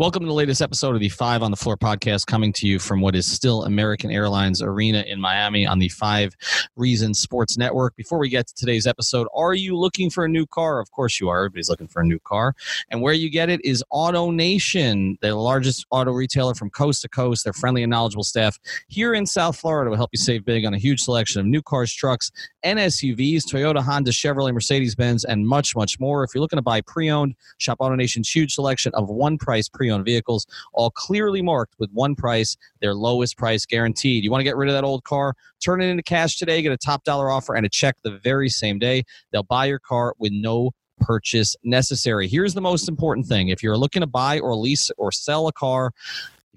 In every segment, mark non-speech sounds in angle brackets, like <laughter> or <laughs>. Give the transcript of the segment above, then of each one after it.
Welcome to the latest episode of the Five on the Floor podcast, coming to you from what is still American Airlines Arena in Miami on the Five Reasons Sports Network. Before we get to today's episode, are you looking for a new car? Of course you are. Everybody's looking for a new car. And where you get it is AutoNation, the largest auto retailer from coast to coast. Their friendly and knowledgeable staff here in South Florida will help you save big on a huge selection of new cars, trucks, and SUVs, Toyota, Honda, Chevrolet, Mercedes Benz, and much, much more. If you're looking to buy pre owned, shop AutoNation's huge selection of one price pre owned vehicles, all clearly marked with one price, their lowest price guaranteed. You want to get rid of that old car? Turn it into cash today, get a top dollar offer and a check the very same day. They'll buy your car with no purchase necessary. Here's the most important thing if you're looking to buy or lease or sell a car,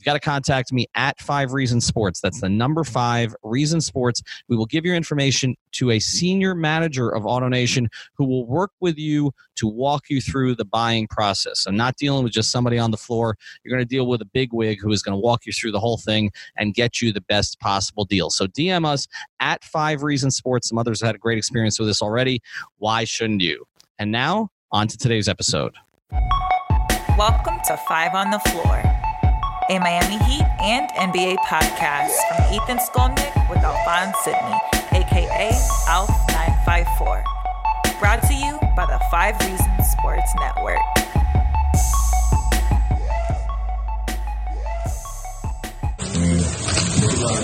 You've got to contact me at Five Reason Sports. That's the number five Reason Sports. We will give your information to a senior manager of AutoNation who will work with you to walk you through the buying process. I'm not dealing with just somebody on the floor. You're going to deal with a big wig who is going to walk you through the whole thing and get you the best possible deal. So DM us at Five Reason Sports. Some others have had a great experience with this already. Why shouldn't you? And now, on to today's episode. Welcome to Five on the Floor a Miami Heat and NBA podcast from Ethan Skolnick with Alphonse Sydney, aka ALF954. Brought to you by the Five Reasons Sports Network.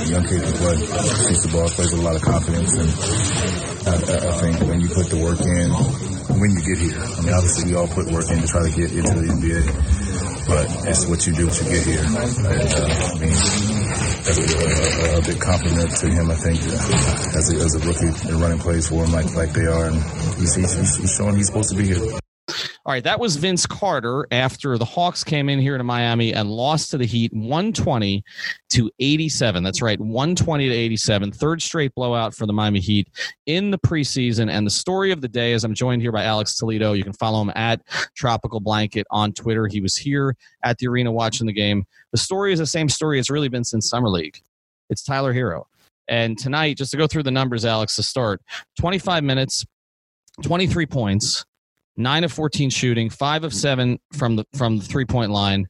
young kid can play. Shoots the ball, plays with a lot of confidence, and I, I, think when you put the work in, when you get here, I mean, obviously we all put work in to try to get into the NBA but it's what you do to get here. And, uh, I mean, that's a, a, a, big compliment to him, I think, uh, as, a, as a rookie and running plays for him like, like they are. And he's, he's, he's showing he's supposed to be here. All right, that was Vince Carter after the Hawks came in here to Miami and lost to the Heat 120 to 87. That's right, 120 to 87. Third straight blowout for the Miami Heat in the preseason. And the story of the day is I'm joined here by Alex Toledo. You can follow him at Tropical Blanket on Twitter. He was here at the arena watching the game. The story is the same story it's really been since Summer League. It's Tyler Herro. And tonight, just to go through the numbers, Alex, to start 25 minutes, 23 points nine of 14 shooting, five of seven from the from the three point line,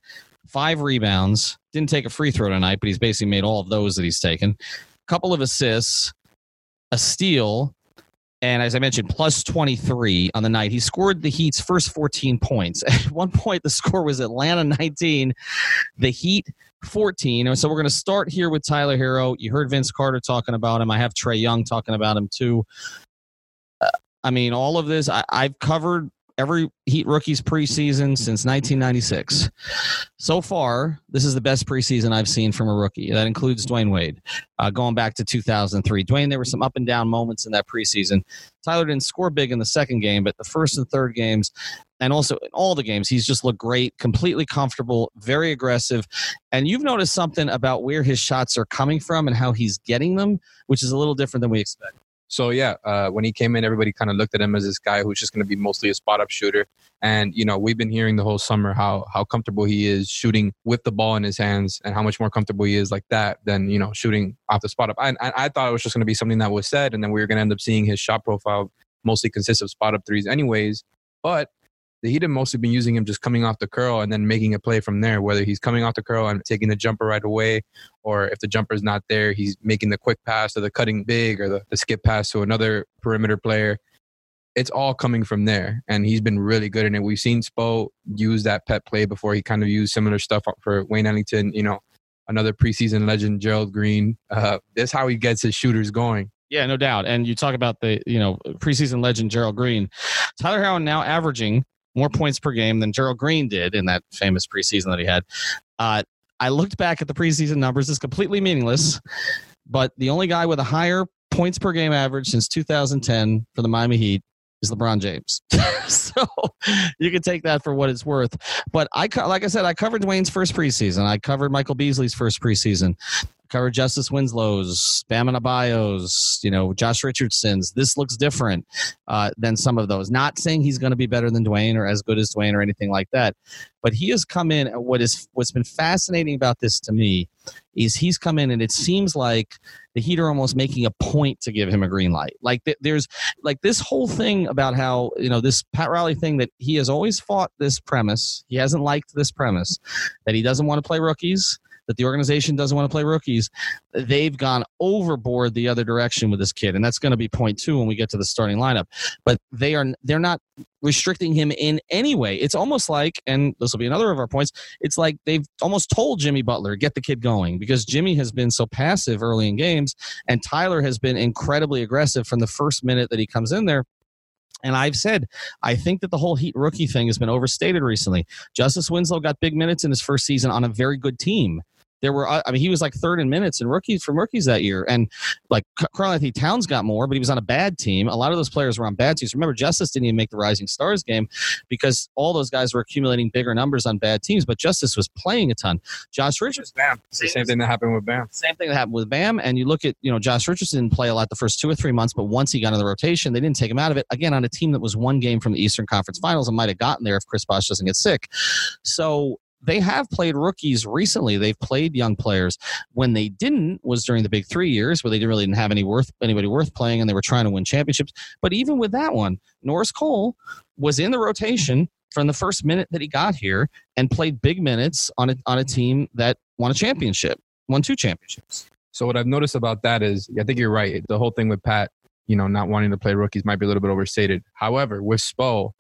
five rebounds. Didn't take a free throw tonight, but he's basically made all of those that he's taken. A couple of assists, a steal, and as I mentioned, plus 23 on the night. He scored the Heat's first 14 points. <laughs> At one point, the score was Atlanta 19, the Heat 14. And so we're going to start here with Tyler Herro. You heard Vince Carter talking about him. I have Trae Young talking about him too. Uh, I mean, all of this, I, I've covered every Heat rookies preseason since 1996. So far, this is the best preseason I've seen from a rookie. That includes Dwyane Wade, uh, going back to 2003. Dwyane, there were some up and down moments in that preseason. Tyler didn't score big in the second game, but the first and third games, and also in all the games, he's just looked great, completely comfortable, very aggressive. And you've noticed something about where his shots are coming from and how he's getting them, which is a little different than we expect. So yeah, uh, when he came in, everybody kind of looked at him as this guy who's just going to be mostly a spot up shooter. And you know, we've been hearing the whole summer how how comfortable he is shooting with the ball in his hands, and how much more comfortable he is like that than you know shooting off the spot up. I, I, I thought it was just going to be something that was said, and then we were going to end up seeing his shot profile mostly consist of spot up threes, anyways. But the Heat have mostly been using him just coming off the curl and then making a play from there, whether he's coming off the curl and taking the jumper right away, or if the jumper's not there, he's making the quick pass or the cutting big or the, the skip pass to another perimeter player. It's all coming from there, and he's been really good in it. We've seen Spo use that pet play before. He kind of used similar stuff for Wayne Ellington, you know, another preseason legend, Gerald Green. Uh, this how he gets his shooters going. Yeah, no doubt. And you talk about the, you know, preseason legend Gerald Green. Tyler Herro now averaging more points per game than Gerald Green did in that famous preseason that he had. Uh, I looked back at the preseason numbers. It's completely meaningless, but the only guy with a higher points per game average since 2010 for the Miami Heat is LeBron James. <laughs> so you can take that for what it's worth. But I, like I said, I covered Dwyane's first preseason. I covered Michael Beasley's first preseason. Covered Justice Winslow's, Bam Adebayo's, you know, Josh Richardson's. This looks different uh, than some of those. Not saying he's going to be better than Dwyane or as good as Dwyane or anything like that, but he has come in. What is what's been fascinating about this to me is he's come in and it seems like the Heat are almost making a point to give him a green light. Like th- there's like this whole thing about how you know this Pat Riley thing that he has always fought this premise. He hasn't liked this premise that he doesn't want to play rookies that the organization doesn't want to play rookies, they've gone overboard the other direction with this kid, and that's going to be point two when we get to the starting lineup. But they are they're not restricting him in any way. It's almost like, and this will be another of our points. It's like they've almost told Jimmy Butler get the kid going because Jimmy has been so passive early in games, and Tyler has been incredibly aggressive from the first minute that he comes in there. And I've said, I think that the whole Heat rookie thing has been overstated recently. Justice Winslow got big minutes in his first season on a very good team. There were, I mean, he was like third in minutes and rookies from rookies that year. And like Karl-Anthony Towns got more, but he was on a bad team. A lot of those players were on bad teams. Remember, Justice didn't even make the Rising Stars game because all those guys were accumulating bigger numbers on bad teams, but Justice was playing a ton. Josh Richards, Bam. It's the same thing that happened with Bam. Same thing that happened with Bam. And you look at, you know, Josh Richardson didn't play a lot the first two or three months, but once he got in the rotation, they didn't take him out of it. Again, on a team that was one game from the Eastern Conference Finals and might have gotten there if Chris Bosh doesn't get sick. So they have played rookies recently. They've played young players. When they didn't was during the big three years where they didn't really didn't have any worth anybody worth playing and they were trying to win championships. But even with that one, Norris Cole was in the rotation from the first minute that he got here and played big minutes on a on a team that won a championship, won two championships. So what I've noticed about that is I think you're right. The whole thing with Pat, you know, not wanting to play rookies might be a little bit overstated. However, with Spo,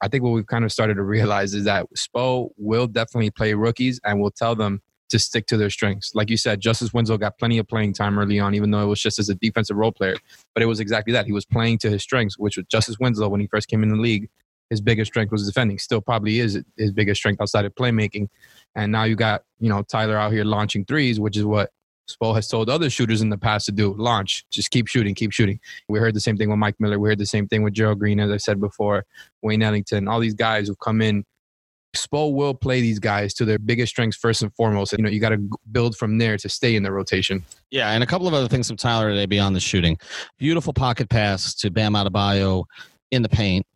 I think what we've kind of started to realize is that Spo will definitely play rookies and will tell them to stick to their strengths. Like you said, Justice Winslow got plenty of playing time early on, even though it was just as a defensive role player. But it was exactly that. He was playing to his strengths, which was Justice Winslow when he first came in the league. His biggest strength was defending. Still probably is his biggest strength outside of playmaking. And now you got, you know, Tyler out here launching threes, which is what Spo has told other shooters in the past to do launch, just keep shooting, keep shooting. We heard the same thing with Mike Miller. We heard the same thing with Gerald Green, as I said before, Wayne Ellington, all these guys who've come in. Spo will play these guys to their biggest strengths first and foremost. You know, you got to build from there to stay in the rotation. Yeah, and a couple of other things from Tyler today beyond the shooting. Beautiful pocket pass to Bam Adebayo in the paint.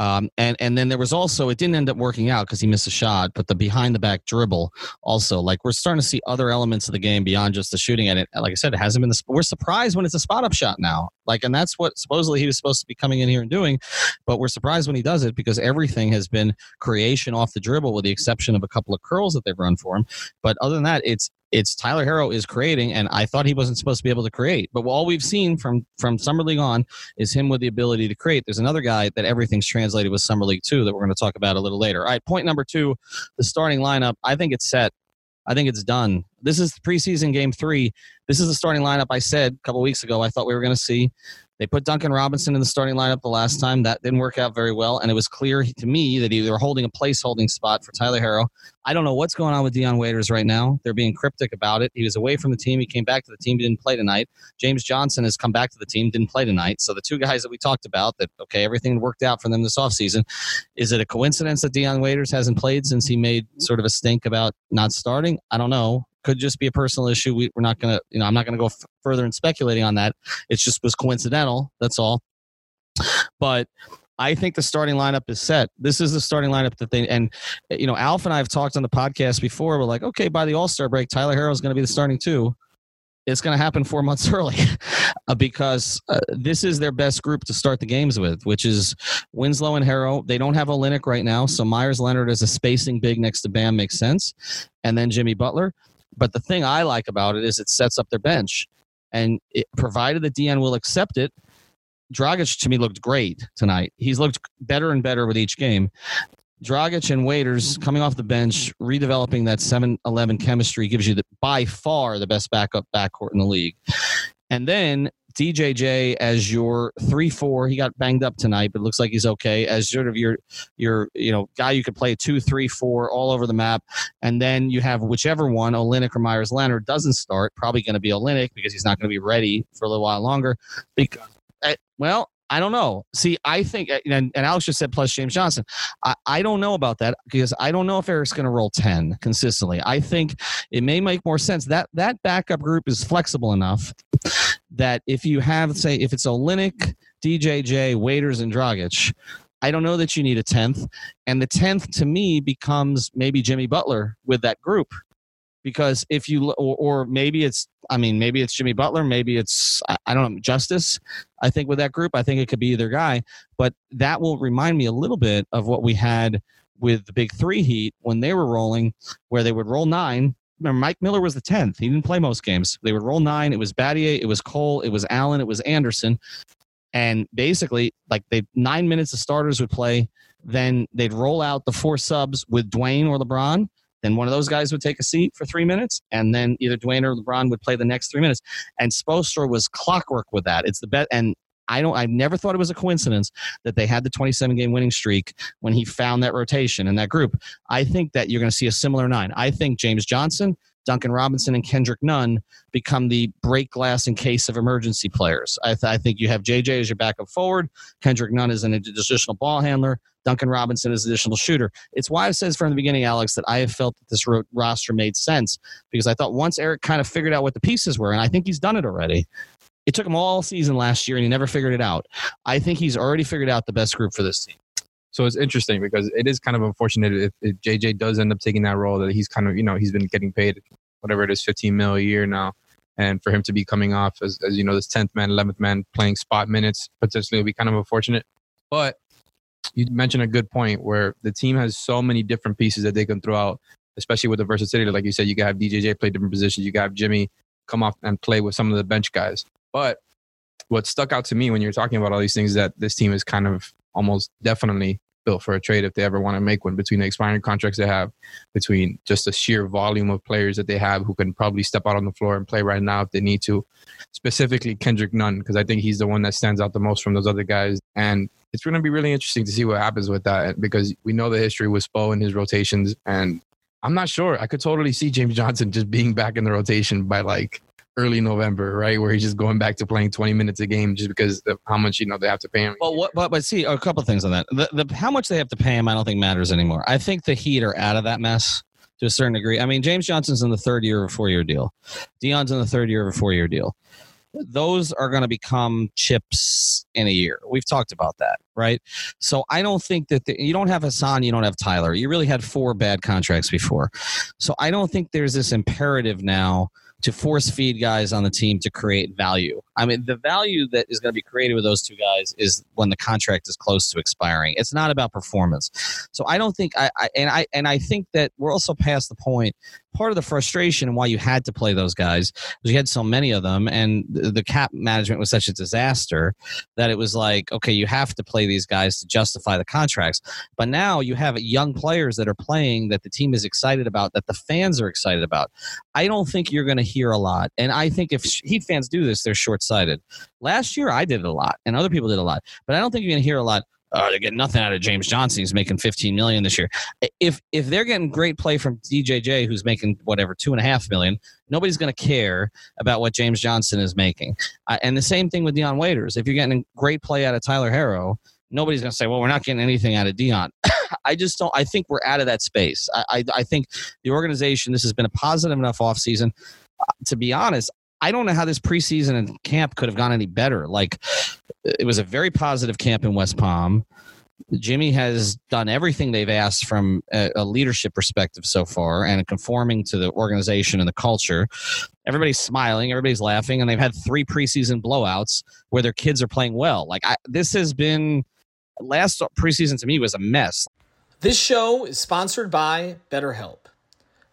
Um, and and then there was also it didn't end up working out because he missed a shot, but the behind the back dribble also like we're starting to see other elements of the game beyond just the shooting. And it, like I said, it hasn't been the we're surprised when it's a spot up shot now. Like, and that's what supposedly he was supposed to be coming in here and doing, but we're surprised when he does it because everything has been creation off the dribble, with the exception of a couple of curls that they've run for him. But other than that, it's it's Tyler Herro is creating, and I thought he wasn't supposed to be able to create. But all we've seen from from summer league on is him with the ability to create. There's another guy that everything's translated with summer league too that we're going to talk about a little later. All right, point number two, the starting lineup. I think it's set. I think it's done. This is preseason game three. This is the starting lineup I said a couple weeks ago I thought we were going to see. They put Duncan Robinson in the starting lineup the last time. That didn't work out very well, and it was clear to me that they were holding a placeholding spot for Tyler Herro. I don't know what's going on with Dion Waiters right now. They're being cryptic about it. He was away from the team. He came back to the team. He didn't play tonight. James Johnson has come back to the team. Didn't play tonight. So the two guys that we talked about, that okay, everything worked out for them this offseason. Is it a coincidence that Dion Waiters hasn't played since he made sort of a stink about not starting? I don't know could just be a personal issue. We, are not going to, you know, I'm not going to go f- further in speculating on that. It just was coincidental. That's all. But I think the starting lineup is set. This is the starting lineup that they, and, you know, Alf and I have talked on the podcast before. We're like, okay, by the All Star break, Tyler Herro is going to be the starting two. It's going to happen four months <laughs> early uh, because uh, this is their best group to start the games with, which is Winslow and Herro. They don't have Olynyk right now, so Meyers Leonard as a spacing big next to Bam makes sense, and then Jimmy Butler. But the thing I like about it is it sets up their bench. And it, provided that Dion will accept it, Dragic to me looked great tonight. He's looked better and better with each game. Dragic and Waiters coming off the bench, redeveloping that 7 11 chemistry gives you the, by far the best backup backcourt in the league. And then DJJ as your three four. He got banged up tonight, but looks like he's okay. As sort of your your you know guy you could play two three four all over the map, and then you have whichever one Olynyk or Meyers Leonard doesn't start. Probably going to be Olynyk because he's not going to be ready for a little while longer. Because, eh, well, I don't know. See, I think, and, and Alex just said plus James Johnson. I, I don't know about that because I don't know if Erik's going to roll 10 consistently. I think it may make more sense. That that backup group is flexible enough that if you have, say, if it's Olynyk, DJJ, Waiters, and Dragic, I don't know that you need a 10th. And the 10th to me becomes maybe Jimmy Butler with that group because if you or, or, maybe it's i mean maybe it's jimmy butler maybe it's I, I, don't know justice i think with that group i think it could be either guy but that will remind me a little bit of what we had with the big three heat when they were rolling where they would roll nine Remember, Mike Miller was the 10th. He didn't play most games. They would roll nine. It was Battier, it was Cole, it was Allen, it was Anderson. And basically, like they nine minutes of starters would play. Then they'd roll out the four subs with Dwyane or LeBron then one of those guys would take a seat for three minutes, and then either Dwyane or LeBron would play the next three minutes. And Spoelstra was clockwork with that. It's the bet, and I don't. I never thought it was a coincidence that they had the 27 game winning streak when he found that rotation in that group. I think that you're going to see a similar nine. I think James Johnson, Duncan Robinson, and Kendrick Nunn become the break glass in case of emergency players. I, th- I think you have JJ as your backup forward. Kendrick Nunn is an additional ball handler. Duncan Robinson is an additional shooter. It's why I said from the beginning, Alex, that I have felt that this ro- roster made sense because I thought once Erik kind of figured out what the pieces were, and I think he's done it already. It took him all season last year, and he never figured it out. I think he's already figured out the best group for this team. So it's interesting because it is kind of unfortunate if, if JJ does end up taking that role that he's kind of you know he's been getting paid whatever it is 15 mil a year now and for him to be coming off as, as you know this 10th man 11th man playing spot minutes potentially would be kind of unfortunate but you mentioned a good point where the team has so many different pieces that they can throw out, especially with the versatility. Like you said, you got have DJJ play different positions. You got have Jimmy come off and play with some of the bench guys. But what stuck out to me when you're talking about all these things is that this team is kind of almost definitely built for a trade if they ever want to make one between the expiring contracts they have, between just the sheer volume of players that they have who can probably step out on the floor and play right now if they need to. Specifically Kendrick Nunn, because I think he's the one that stands out the most from those other guys. And it's going to be really interesting to see what happens with that because we know the history with Spo and his rotations. And I'm not sure. I could totally see James Johnson just being back in the rotation by like early November, right? Where he's just going back to playing 20 minutes a game just because of how much, you know, they have to pay him. Well, what, but, but see, a couple things on that. The, the, how much they have to pay him, I don't think matters anymore. I think the Heat are out of that mess to a certain degree. I mean, James Johnson's in the third year of a four year deal, Dion's in the third year of a four year deal those are going to become chips in a year. We've talked about that, right? So I don't think that the, you don't have Hassan, you don't have Tyler. You really had four bad contracts before. So I don't think there's this imperative now to force feed guys on the team to create value. I mean, the value that is going to be created with those two guys is when the contract is close to expiring. It's not about performance. So I don't think I, I and I and I think that we're also past the point part of the frustration and why you had to play those guys was you had so many of them and the cap management was such a disaster that it was like okay you have to play these guys to justify the contracts. But now you have young players that are playing that the team is excited about that the fans are excited about. I don't think you're going to hear a lot and i think if heat fans do this they're short-sighted. Last year i did it a lot and other people did a lot but i don't think you're going to hear a lot uh, they get nothing out of James Johnson. He's making 15 million this year. If if they're getting great play from DJJ, who's making whatever two and a half million, nobody's going to care about what James Johnson is making. Uh, and the same thing with Dion Waiters. If you're getting great play out of Tyler Herro, nobody's going to say, "Well, we're not getting anything out of Dion." <laughs> I just don't. I think we're out of that space. I, I, I think the organization. This has been a positive enough offseason. Uh, to be honest, I don't know how this preseason and camp could have gone any better. Like, it was a very positive camp in West Palm. Jimmy has done everything they've asked from a, a, leadership perspective so far and conforming to the organization and the culture. Everybody's smiling, everybody's laughing, and they've had three preseason blowouts where their kids are playing well. Like, I, this has been last preseason to me was a mess. This show is sponsored by BetterHelp.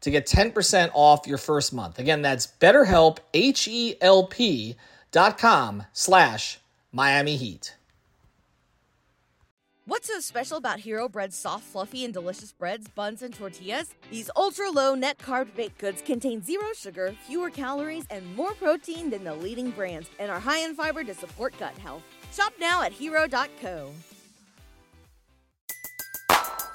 to get 10% off your first month. Again, that's betterhelp, H-E-L-P dot com slash Miami Heat. What's so special about Hero Bread's soft, fluffy, and delicious breads, buns, and tortillas? These ultra low net carb baked goods contain zero sugar, fewer calories, and more protein than the leading brands, and are high in fiber to support gut health. Shop now at hero.co.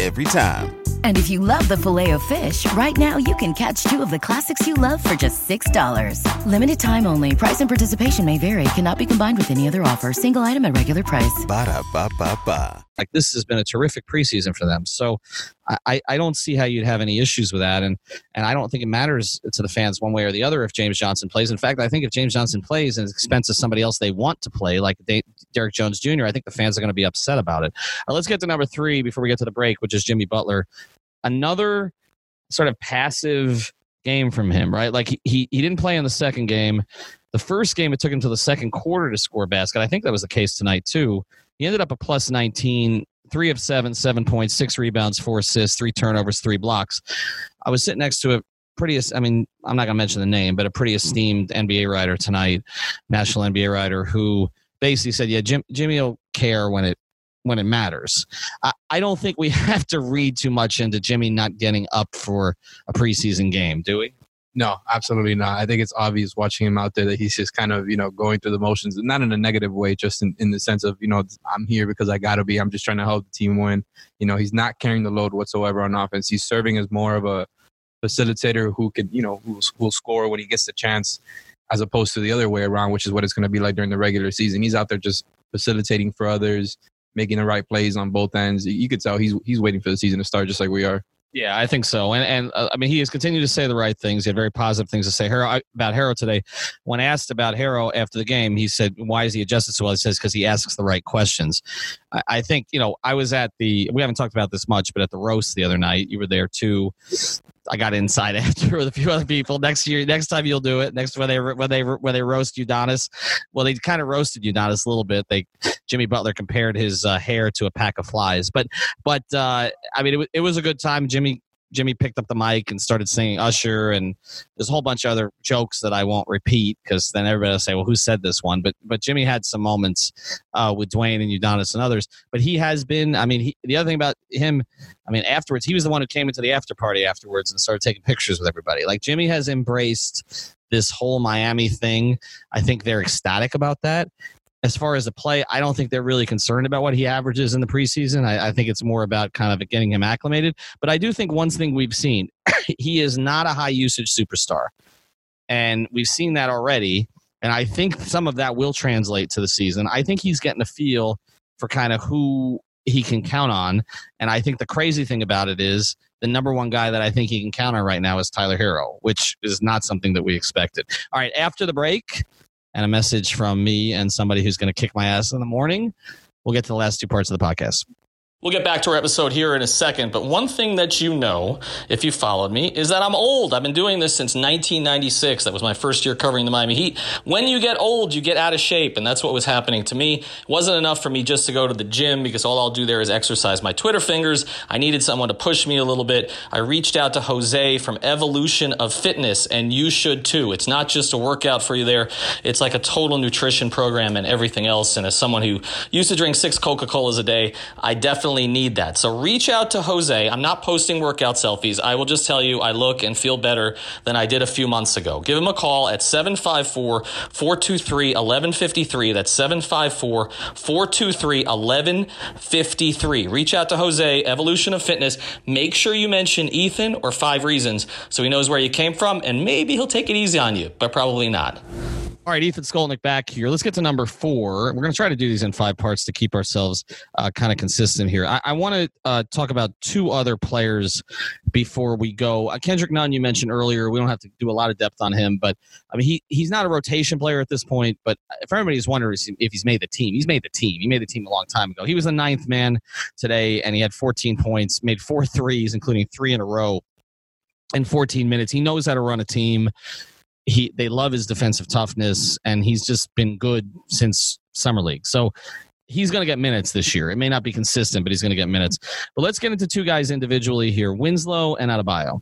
every time. And if you love the filet of fish, right now you can catch two of the classics you love for just $6. Limited time only. Price and participation may vary. Cannot be combined with any other offer. Single item at regular price. Ba da ba ba ba. Like this has been a terrific preseason for them. So I, I don't see how you'd have any issues with that. And and I don't think it matters to the fans one way or the other if James Johnson plays. In fact, I think if James Johnson plays and expense of somebody else they want to play, like Derrick Jones Jr., I think the fans are going to be upset about it. Right, let's get to number three before we get to the break, which is Jimmy Butler another sort of passive game from him, right? Like he, he, he didn't play in the second game. The first game, it took him to the second quarter to score a basket. I think that was the case tonight, too. He ended up a plus 19, three of seven, seven points, six rebounds, four assists, three turnovers, three blocks. I was sitting next to a pretty, I mean, I'm not going to mention the name, but a pretty esteemed NBA writer tonight, national NBA writer, who basically said, yeah, Jim, Jimmy will care when it when it matters. I, I don't think we <laughs> have to read too much into Jimmy not getting up for a preseason game, do we? No, absolutely not. I think it's obvious watching him out there that he's just kind of, you know, going through the motions, not in a negative way, just in, in the sense of, you know, I'm here because I got to be. I'm just trying to help the team win. You know, he's not carrying the load whatsoever on offense. He's serving as more of a facilitator who can, you know, who will score when he gets the chance, as opposed to the other way around, which is what it's going to be like during the regular season. He's out there just facilitating for others, making the right plays on both ends. You could tell he's he's waiting for the season to start, just like we are. Yeah, I think so. And and uh, I mean, he has continued to say the right things. He had very positive things to say Herro, about Herro today. When asked about Herro after the game, he said, "Why is he adjusted so well?" He says, "Because he asks the right questions." I, I think you know. I was at the. We haven't talked about this much, but at the roast the other night, you were there too. I got inside <laughs> after with a few other people. Next year, next time you'll do it. Next when they when they when they roast Udonis, well, they kind of roasted Udonis a little bit. They Jimmy Butler compared his uh, hair to a pack of flies, but but uh, I mean it, it was a good time. Jimmy Jimmy picked up the mic and started singing Usher, and there's a whole bunch of other jokes that I won't repeat because then everybody will say, "Well, who said this one?" But but Jimmy had some moments uh, with Dwyane and Udonis and others. But he has been. I mean, he, the other thing about him, I mean, afterwards, he was the one who came into the after party afterwards and started taking pictures with everybody. Like Jimmy has embraced this whole Miami thing. I think they're ecstatic about that as far as the play, I don't think they're really concerned about what he averages in the preseason. I, I, think it's more about kind of getting him acclimated. But I do think one thing we've seen, <clears throat> he is not a high usage superstar. And we've seen that already. And I think some of that will translate to the season. I think he's getting a feel for kind of who he can count on. And I think the crazy thing about it is the number one guy that I think he can count on right now is Tyler Herro, which is not something that we expected. All right, after the break, and a message from me and somebody who's going to kick my ass in the morning. We'll get to the last two parts of the podcast. We'll get back to our episode here in a second, but one thing that you know, if you followed me, is that I'm old. I've been doing this since 1996. That was my first year covering the Miami Heat. When you get old, you get out of shape, and that's what was happening to me. It wasn't enough for me just to go to the gym because all I'll do there is exercise my Twitter fingers. I needed someone to push me a little bit. I reached out to Jose from Evolution of Fitness, and you should too. It's not just a workout for you there, it's like a total nutrition program and everything else. And as someone who used to drink six Coca Colas a day, I definitely definitely need that. So reach out to Jose. I'm not posting workout selfies. I will just tell you I look and feel better than I did a few months ago. Give him a call at 754 423 1153. That's 754 423 1153. Reach out to Jose, Evolution of Fitness. Make sure you mention Ethan or Five Reasons so he knows where you came from, and maybe he'll take it easy on you, but probably not. All right, Ethan Skolnick back here. Let's get to number four. We're going to try to do these in five parts to keep ourselves uh, kind of consistent here. I, I want to uh, talk about two other players before we go. Uh, Kendrick Nunn, you mentioned earlier. We don't have to do a lot of depth on him, but I mean, he he's not a rotation player at this point. But if anybody's wondering if he's made the team, he's made the team. He made the team a long time ago. He was the ninth man today, and he had 14 points, made four <laughs> threes, including three in a row in 14 minutes. He knows how to run a team he they love his defensive toughness, and he's just been good since summer league. So he's going to get minutes this year. It may not be consistent, but he's going to get minutes. But let's get into two guys individually here: Winslow and Adebayo.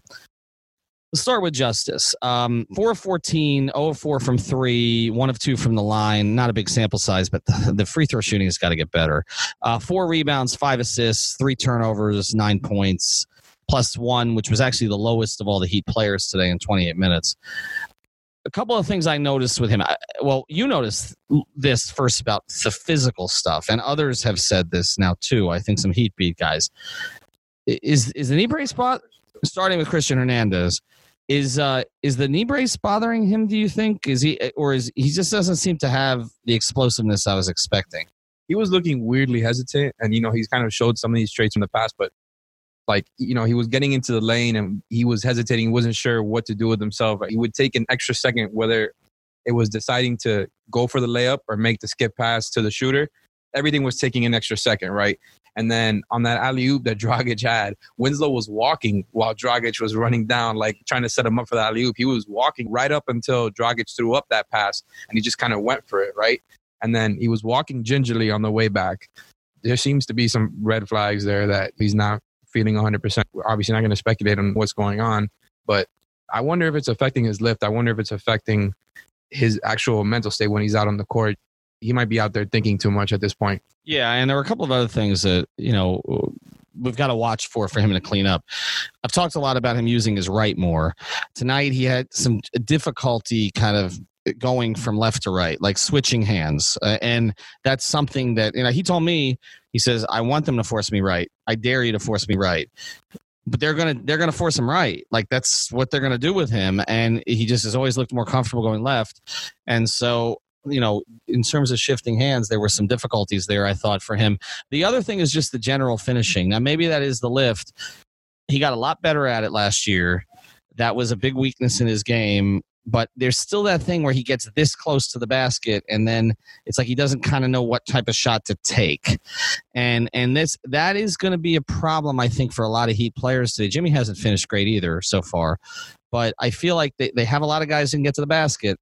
Let's start with Justice. Um, 4 of 14, 0 of 4 from three, 1 of 2 from the line. Not a big sample size, but the, the free throw shooting has got to get better. Uh, four rebounds, five assists, three turnovers, nine points, plus one, which was actually the lowest of all the Heat players today in 28 minutes a couple of things I noticed with him. I, well, you noticed this first about the physical stuff, and others have said this now too. I think some Heat beat guys. Is is the knee brace spot starting with Christian Hernandez? Is uh is the knee brace bothering him? Do you think is he or is he just doesn't seem to have the explosiveness I was expecting? He was looking weirdly hesitant, and you know he's kind of showed some of these traits in the past, but like you know he was getting into the lane and he was hesitating he wasn't sure what to do with himself he would take an extra second whether it was deciding to go for the layup or make the skip pass to the shooter everything was taking an extra second right and then on that alley oop that <laughs> Dragic had, Winslow was walking while Dragic was running down, like trying to set him up for that alley oop. He was walking right up until Dragic threw up that pass, and he just kind of went for it, right? And then he was walking gingerly on the way back. There seems to be some red flags there that he's not feeling 100%. We're obviously not going to speculate on what's going on, but I wonder if it's affecting his lift. I wonder if it's affecting his actual mental state when he's out on the court. He might be out there thinking too much at this point. Yeah, and there were a couple of other things that, you know, we've got to watch for for him to clean up. I've talked a lot about him using his right more. Tonight he had some difficulty kind of going from left to right, like switching hands. Uh, and that's something that, you know, he told me, he says, I want them to force me right. I dare you to force me right. But they're gonna they're gonna force him right. Like that's what they're gonna do with him. And he just has always looked more comfortable going left. And so you know, in terms of shifting hands, there were some difficulties there, I thought, for him. The other thing is just the general finishing. Now, maybe that is the lift. He got a lot better at it last year. That was a big weakness in his game but there's still that thing where he gets this close to the basket and then it's like he doesn't kind of know what type of shot to take and and this that is going to be a problem i think for a lot of heat players today jimmy hasn't finished great either so far but i feel like they, they have a lot of guys who can get to the basket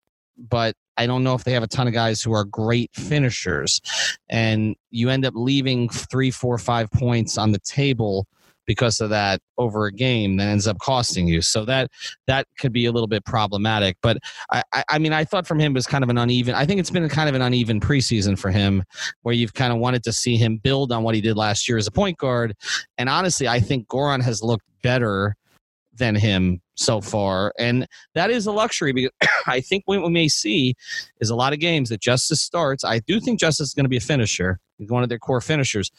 but I don't know if they have a ton of guys who are great finishers. And you end up leaving three, four, five points on the table because of that over a game that ends up costing you. So that that could be a little bit problematic. But I, I mean, I thought from him was kind of an uneven. I think it's been kind of an uneven preseason for him, where you've kind of wanted to see him build on what he did last year as a point guard. And honestly, I think Goran has looked better than him so far. And that is a luxury because <coughs> I think what we may see is a lot of games that Justice starts. I do think Justice is going to be a finisher. He's one of their core finishers.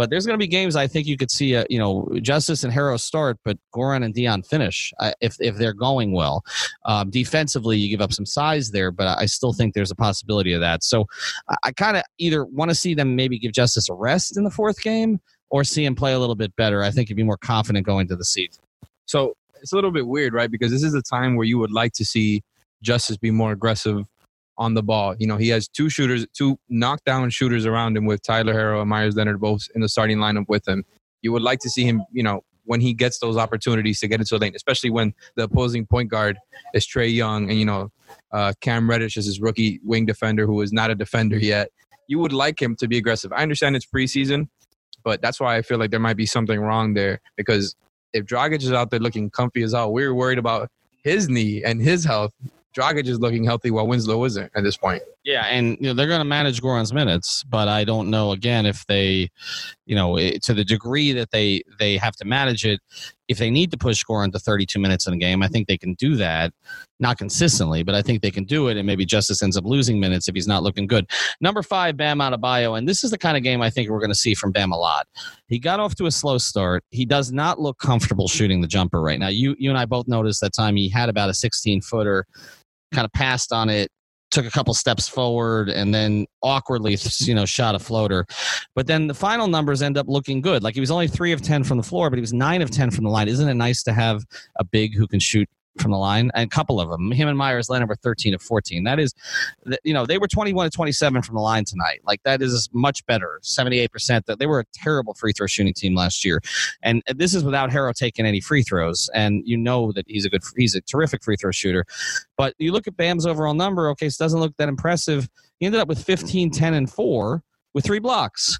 But there's going to be games I think you could see, uh, you know, Justice and Herro start, but Goran and Dion finish uh, if if they're going well. Um, defensively, you give up some size there, but I still think there's a possibility of that. So I, I kind of either want to see them maybe give Justice a rest in the fourth game or see him play a little bit better. I think you'd be more confident going to the season. So it's a little bit weird, right? Because this is a time where you would like to see Justice be more aggressive on the ball. You know, he has two shooters, two knockdown shooters around him with Tyler Herro and Meyers Leonard both in the starting lineup with him. You would like to see him, you know, when he gets those opportunities to get into the lane, especially when the opposing point guard is Trae Young and, you know, uh, Cam Reddish is his rookie wing defender who is not a defender yet. You would like him to be aggressive. I understand it's preseason, but that's why I feel like there might be something wrong there because if Dragic is out there looking comfy as hell, we're worried about his knee and his health. Dragic is looking healthy while Winslow isn't at this point. Yeah, and you know they're going to manage Goran's minutes, but I don't know again if they, you know, eh, to the degree that they they have to manage it. If they need to push Goran to 32 minutes in a game, I think they can do that. Not consistently, but I think they can do it. And maybe Justice ends up losing minutes if he's not looking good. Number five, Bam Adebayo, and this is the kind of game I think we're going to see from Bam a lot. He got off to a slow start. He does not look comfortable shooting the jumper right now. You you and I both noticed that time he had about a 16 footer kind of passed on it took a couple steps forward and then awkwardly you know shot a floater. But then the final numbers end up looking good. Like he was only 3 of 10 from the floor but he was 9 of 10 from the line. Isn't it nice to have a big who can shoot from the line, and a couple of them. Him and Meyers Leonard were 13 of 14. That is, you know, they were 21 to 27 from the line tonight. Like that is much better, 78%. That they were a terrible free throw shooting team last year, and this is without Herro taking any free throws. And you know that he's a good, he's a terrific free throw shooter. But you look at Bam's overall number. Okay, so it doesn't look that impressive. He ended up with 15, 10, and four with three blocks.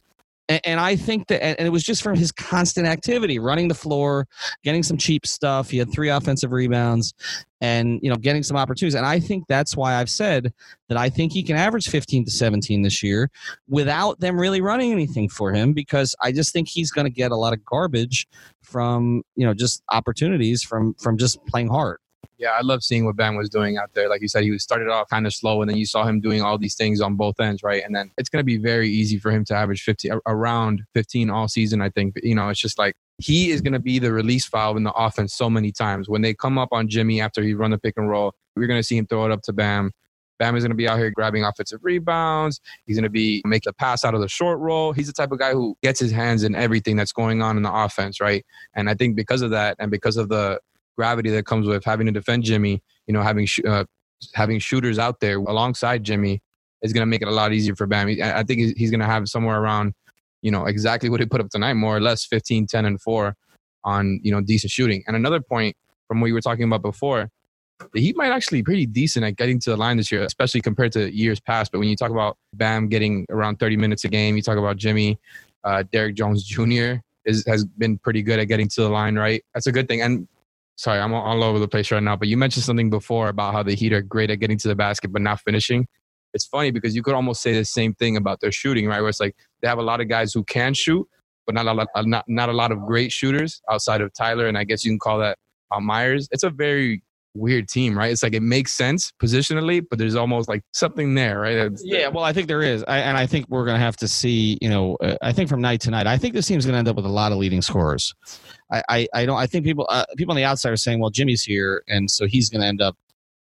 And, and I think that, and it was just from his constant activity, running the floor, getting some cheap stuff. He had three offensive rebounds, and you know, getting some opportunities. And I think that's why I've said that I think he can average 15 to 17 this year without them really running anything for him, because I just think he's going to get a lot of garbage from you know just opportunities from from just playing hard. Yeah, I love seeing what Bam was doing out there. Like you said, he started off kind of slow, and then you saw him doing all these things on both ends, right? And then it's going to be very easy for him to average 15, around 15 all season. I think you know it's just like he is going to be the release valve in the offense so many times. When they come up on Jimmy after he run the pick and roll, we're going to see him throw it up to Bam. Bam is going to be out here grabbing offensive rebounds. He's going to be make the pass out of the short roll. He's the type of guy who gets his hands in everything that's going on in the offense, right? And I think because of that, and because of the gravity that comes with having to defend Jimmy, you know, having sh- uh, having shooters out there alongside Jimmy is going to make it a lot easier for Bam. I think he's going to have somewhere around, you know, exactly what he put up tonight, more or less 15, 10, and 4 on, you know, decent shooting. And another point from what you were talking about before, Heat might actually be pretty decent at getting to the line this year, especially compared to years past. But when you talk about Bam getting around 30 minutes a game, you talk about Jimmy, uh, Derrick Jones Jr. Is, has been pretty good at getting to the line, right? That's a good thing. And sorry, I'm all over the place right now, but you mentioned something before about how the Heat are great at getting to the basket but not finishing. It's funny because you could almost say the same thing about their shooting, right? Where it's like they have a lot of guys who can shoot, but not a lot, not not a lot of great shooters outside of Tyler, and I guess you can call that uh, Meyers. It's a very weird team, right? It's like it makes sense positionally, but there's almost like something there, right? It's, yeah, well, I think there is, I, and I think we're going to have to see. You know, uh, I think from night to night, I think this team's going to end up with a lot of leading scorers. I, I, I don't. I think people, uh, people on the outside are saying, well, Jimmy's here, and so he's going to end up,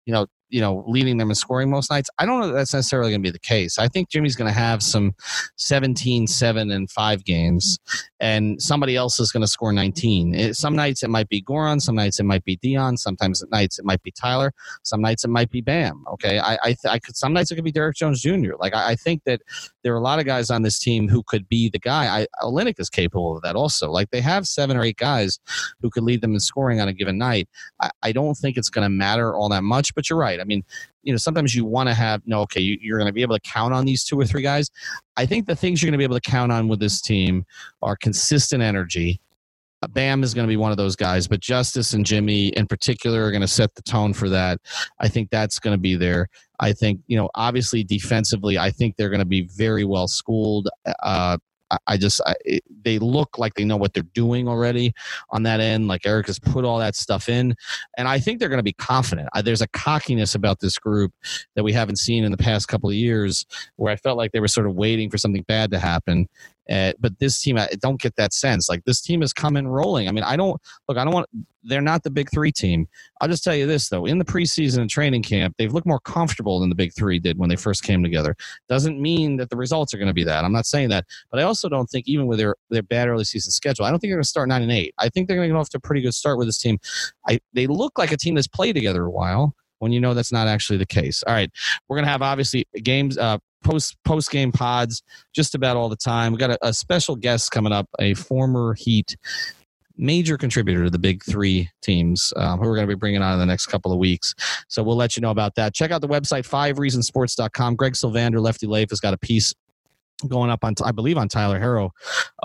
you know, you know, leading them in scoring most nights. I don't know that that's necessarily going to be the case. I think Jimmy's going to have some 17, 7, and 5 games, and somebody else is going to score 19. It, some nights it might be Goran, some nights it might be Dion, sometimes at nights it might be Tyler, some nights it might be Bam. Okay. I, I, I could, some nights it could be Derrick Jones Jr. Like, I, I, think that there are a lot of guys on this team who could be the guy. I, is capable of that also. Like, they have seven or eight guys who could lead them in scoring on a given night. I, I don't think it's going to matter all that much, but you're right. I mean, you know, sometimes you want to have no, okay, you, you're going to be able to count on these two or three guys. I think the things you're going to be able to count on with this team are consistent energy. Uh, Bam is going to be one of those guys, but Justice and Jimmy in particular are going to set the tone for that. I think that's going to be there. I think, you know, obviously defensively, I think they're going to be very well schooled. Uh, I just I, it, they look like they know what they're doing already on that end. Like Erik has put all that stuff in, and I think they're going to be confident. I, there's a cockiness about this group that we haven't seen in the past couple of years, where I felt like they were sort of waiting for something bad to happen, uh, but this team, I don't get that sense. Like this team is coming rolling. I mean, I don't look. I don't want. They're not the big three team. I'll just tell you this though. In the preseason and training camp, they've looked more comfortable than the big three did when they first came together. Doesn't mean that the results are going to be that. I'm not saying that, but I also don't think even with their their bad early season schedule, I don't think they're going to start nine and eight. I think they're going to get off to a pretty good start with this team. I they look like a team that's played together a while when you know that's not actually the case. All right, we're gonna have obviously games, uh, post post game pods just about all the time. We got a, a special guest coming up, a former Heat major contributor to the big three teams um, who we're going to be bringing on in the next couple of weeks. So we'll let you know about that. Check out the website, five fivereasonsports.com. Greg Sylvander, Lefty Leif, has got a piece going up on i believe on tyler herro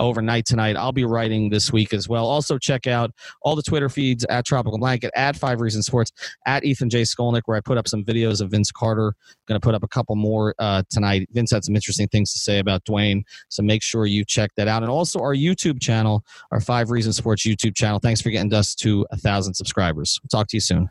overnight tonight. I'll be writing this week as well. Also check out all the twitter feeds at tropical blanket at five reasons sports at ethan j. Skolnick where i put up some videos of vince carter. Going to put up a couple more uh, tonight. Vince had some interesting things to say about dwyane so make sure you check that out. And also our youtube channel our five reasons sports youtube channel. Thanks for getting us to a thousand subscribers. Talk to you soon